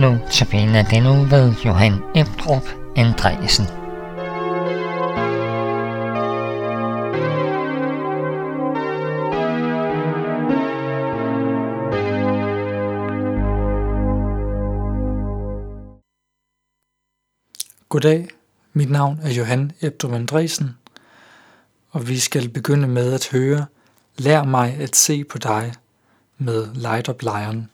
Nu tabiner den nu ved Johan Ebdrup Andreasen. Goddag, mit navn er Johan Ebdrup Andresen, og vi skal begynde med at høre Lær mig at se på dig med Light Up Lion.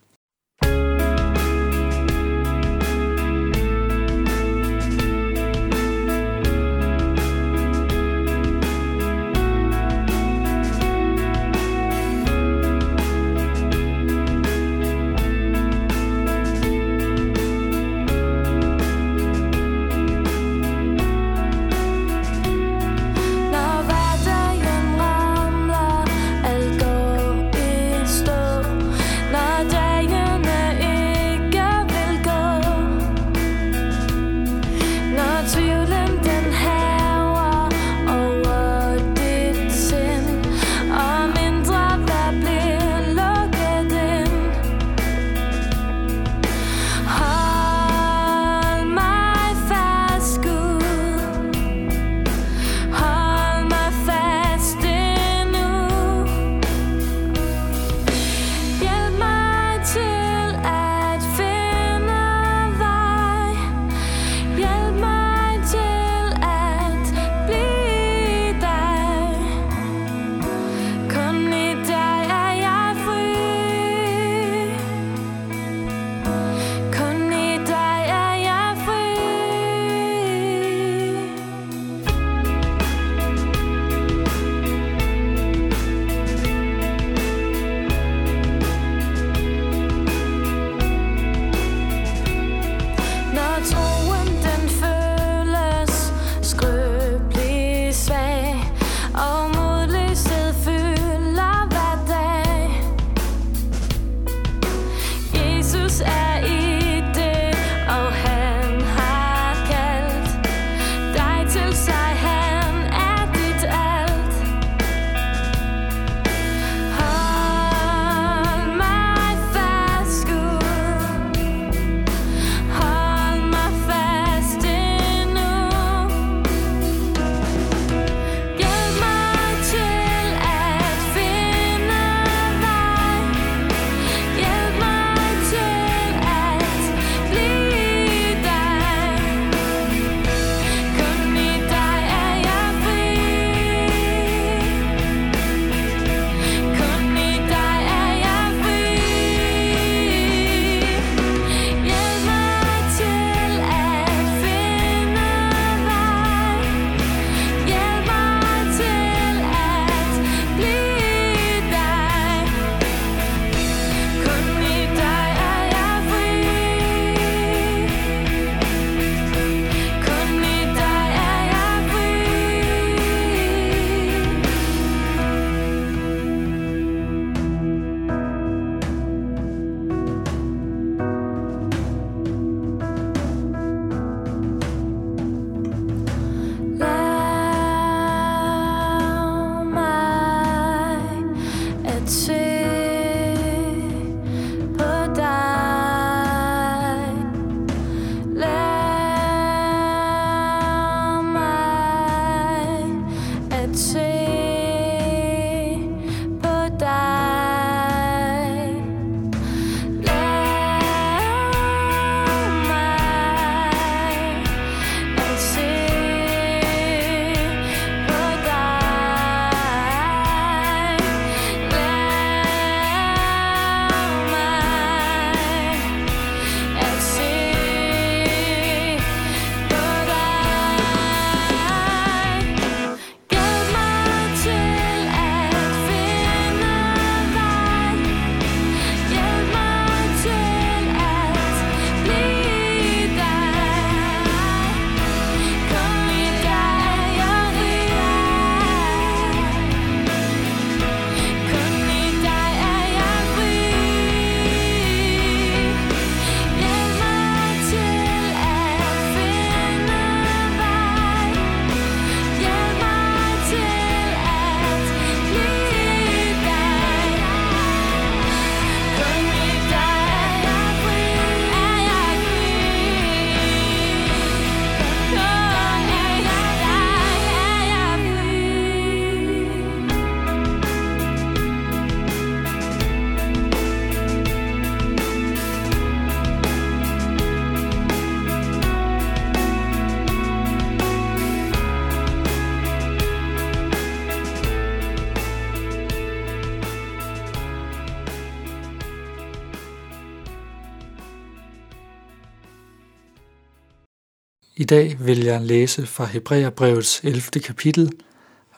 I dag vil jeg læse fra Hebræerbrevets 11. kapitel,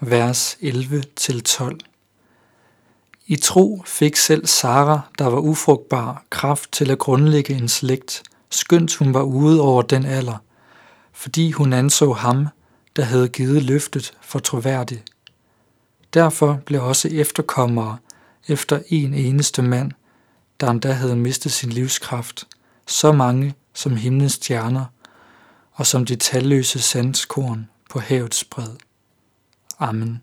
vers 11-12. I tro fik selv Sara, der var ufrugtbar, kraft til at grundlægge en slægt, skønt hun var ude over den alder, fordi hun anså ham, der havde givet løftet for troværdig. Derfor blev også efterkommere efter en eneste mand, der endda havde mistet sin livskraft, så mange som himlens stjerner, og som de talløse sandskorn på havets bred. Amen.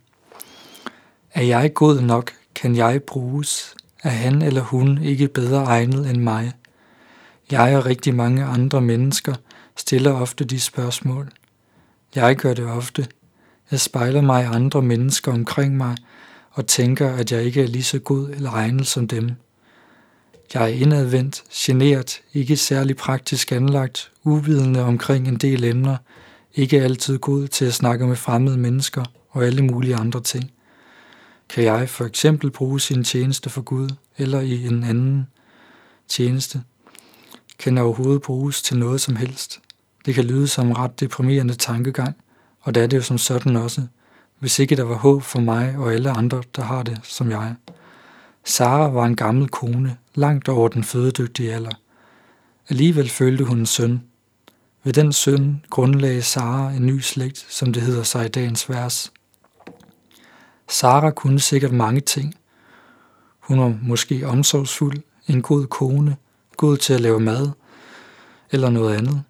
Er jeg god nok, kan jeg bruges? Er han eller hun ikke bedre egnet end mig? Jeg og rigtig mange andre mennesker stiller ofte de spørgsmål. Jeg gør det ofte. Jeg spejler mig i andre mennesker omkring mig og tænker, at jeg ikke er lige så god eller egnet som dem. Jeg er indadvendt, generet, ikke særlig praktisk anlagt, uvidende omkring en del emner, ikke altid god til at snakke med fremmede mennesker og alle mulige andre ting. Kan jeg for eksempel bruge sin tjeneste for Gud eller i en anden tjeneste? Kan jeg overhovedet bruges til noget som helst? Det kan lyde som ret deprimerende tankegang, og det er det jo som sådan også, hvis ikke der var håb for mig og alle andre, der har det som jeg. Sara var en gammel kone, langt over den fødedygtige alder. Alligevel følte hun en søn. Ved den søn grundlagde Sara en ny slægt, som det hedder sig i dagens vers. Sara kunne sikkert mange ting. Hun var måske omsorgsfuld, en god kone, god til at lave mad eller noget andet.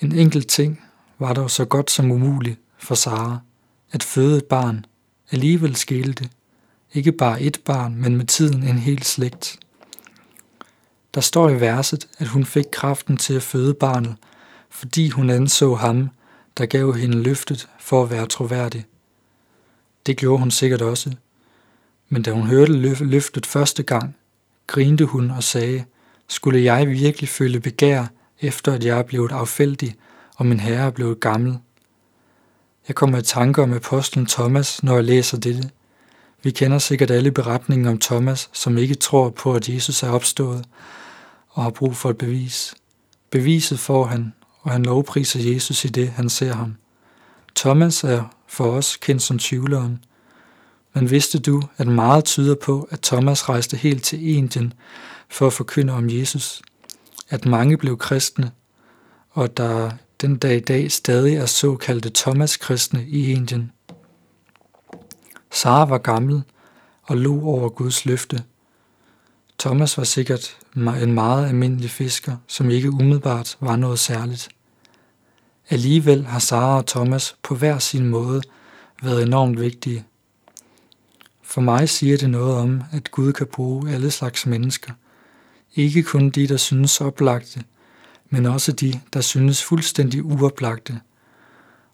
En enkelt ting var dog så godt som umuligt for Sara, at føde et barn. Alligevel skete det. Ikke bare et barn, men med tiden en hel slægt. Der står i verset, at hun fik kraften til at føde barnet, fordi hun anså ham, der gav hende løftet for at være troværdig. Det gjorde hun sikkert også. Men da hun hørte løftet første gang, grinte hun og sagde, skulle jeg virkelig føle begær, efter at jeg er blevet affældig, og min herre er blevet gammel? Jeg kommer i tanker om apostlen Thomas, når jeg læser dette. Vi kender sikkert alle beretningen om Thomas, som ikke tror på, at Jesus er opstået og har brug for et bevis. Beviset får han, og han lovpriser Jesus i det, han ser ham. Thomas er for os kendt som tvivleren. Men vidste du, at meget tyder på, at Thomas rejste helt til Indien for at forkynde om Jesus? At mange blev kristne, og der den dag i dag stadig er såkaldte Thomas-kristne i Indien. Sara var gammel og lå over Guds løfte. Thomas var sikkert en meget almindelig fisker, som ikke umiddelbart var noget særligt. Alligevel har Sara og Thomas på hver sin måde været enormt vigtige. For mig siger det noget om, at Gud kan bruge alle slags mennesker. Ikke kun de, der synes oplagte, men også de, der synes fuldstændig uoplagte.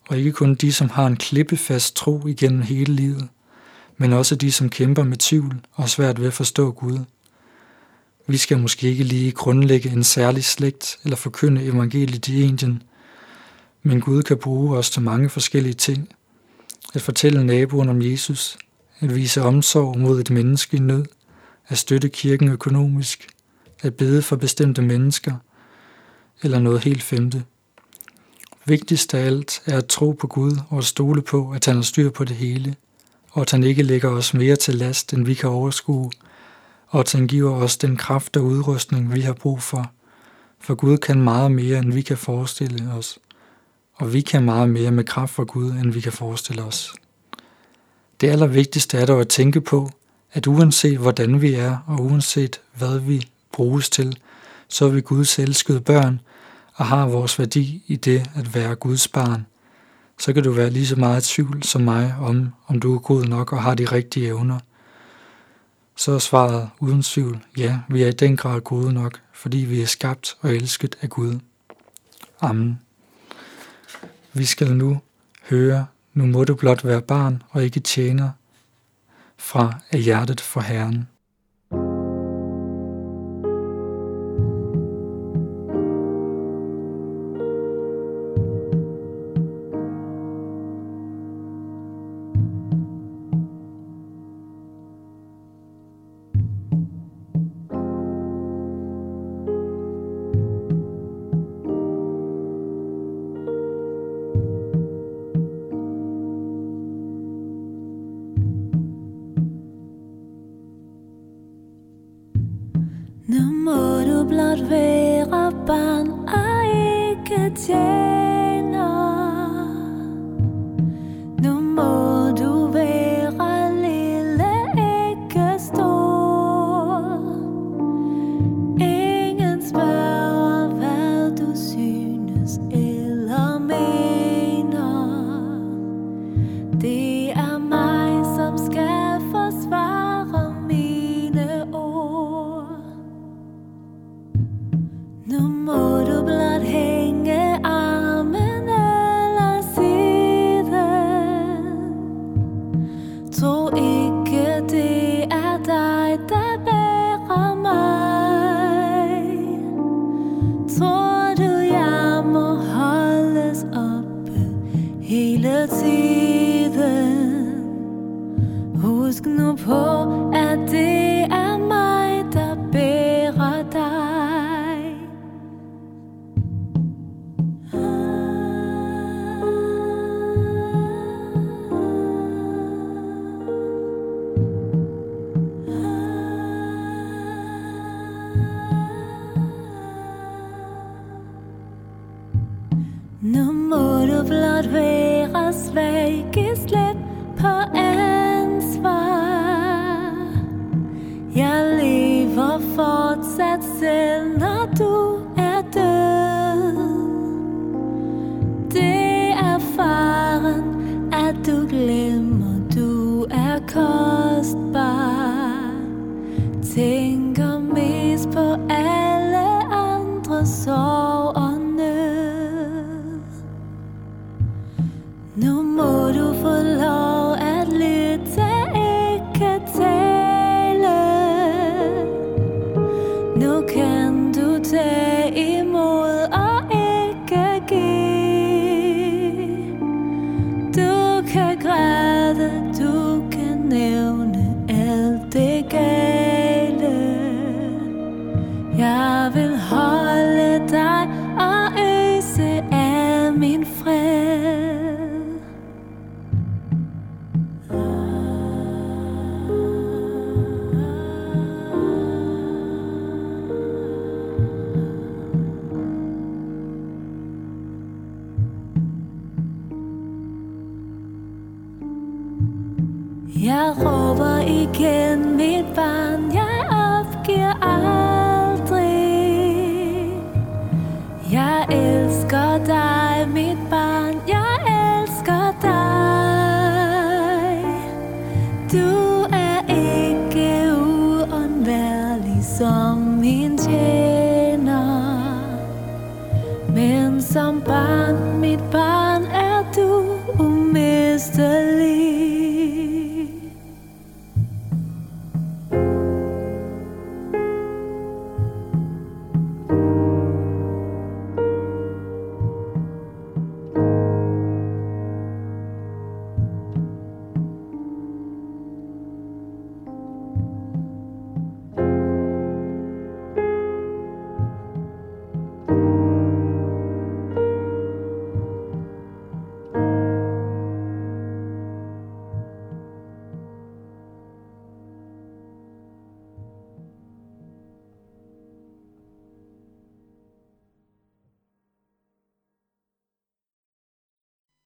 Og ikke kun de, som har en klippefast tro igennem hele livet, men også de, som kæmper med tvivl og svært ved at forstå Gud. Vi skal måske ikke lige grundlægge en særlig slægt eller forkynde evangeliet i Indien, men Gud kan bruge os til mange forskellige ting. At fortælle naboen om Jesus, at vise omsorg mod et menneske i nød, at støtte kirken økonomisk, at bede for bestemte mennesker, eller noget helt femte. Vigtigst af alt er at tro på Gud og at stole på, at han har styr på det hele, og at han ikke lægger os mere til last, end vi kan overskue, og at han giver os den kraft og udrustning, vi har brug for. For Gud kan meget mere, end vi kan forestille os og vi kan meget mere med kraft fra Gud, end vi kan forestille os. Det allervigtigste er dog at tænke på, at uanset hvordan vi er, og uanset hvad vi bruges til, så er vi Guds elskede børn, og har vores værdi i det at være Guds barn. Så kan du være lige så meget i tvivl som mig om, om du er god nok og har de rigtige evner. Så er svaret uden tvivl, ja, vi er i den grad gode nok, fordi vi er skabt og elsket af Gud. Amen. Vi skal nu høre, nu må du blot være barn og ikke tjener, fra af hjertet for Herren. tarde. Tro ikke det er dig, der bærer mig. Tror du jeg må holdes oppe hele tiden? Husk nu på can meet by.